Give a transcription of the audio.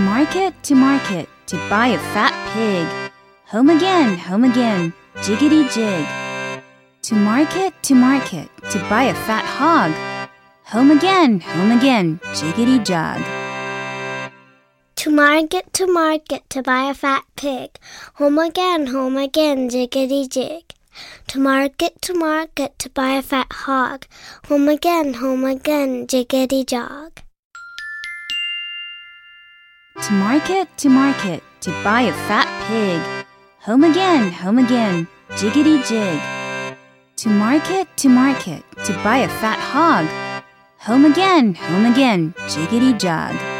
market, to market, to buy a fat pig. Home again, home again, jiggity jig. To market, to market, to buy a fat hog. Home again, home again, jiggity jog. To market, to market, to buy a fat pig. Home again, home again, jiggity jig. To market, to market, to buy a fat hog. Home again, home again, jiggity jog. To market, to market, to buy a fat pig. Home again, home again, jiggity jig. To market, to market, to buy a fat hog. Home again, home again, jiggity jog.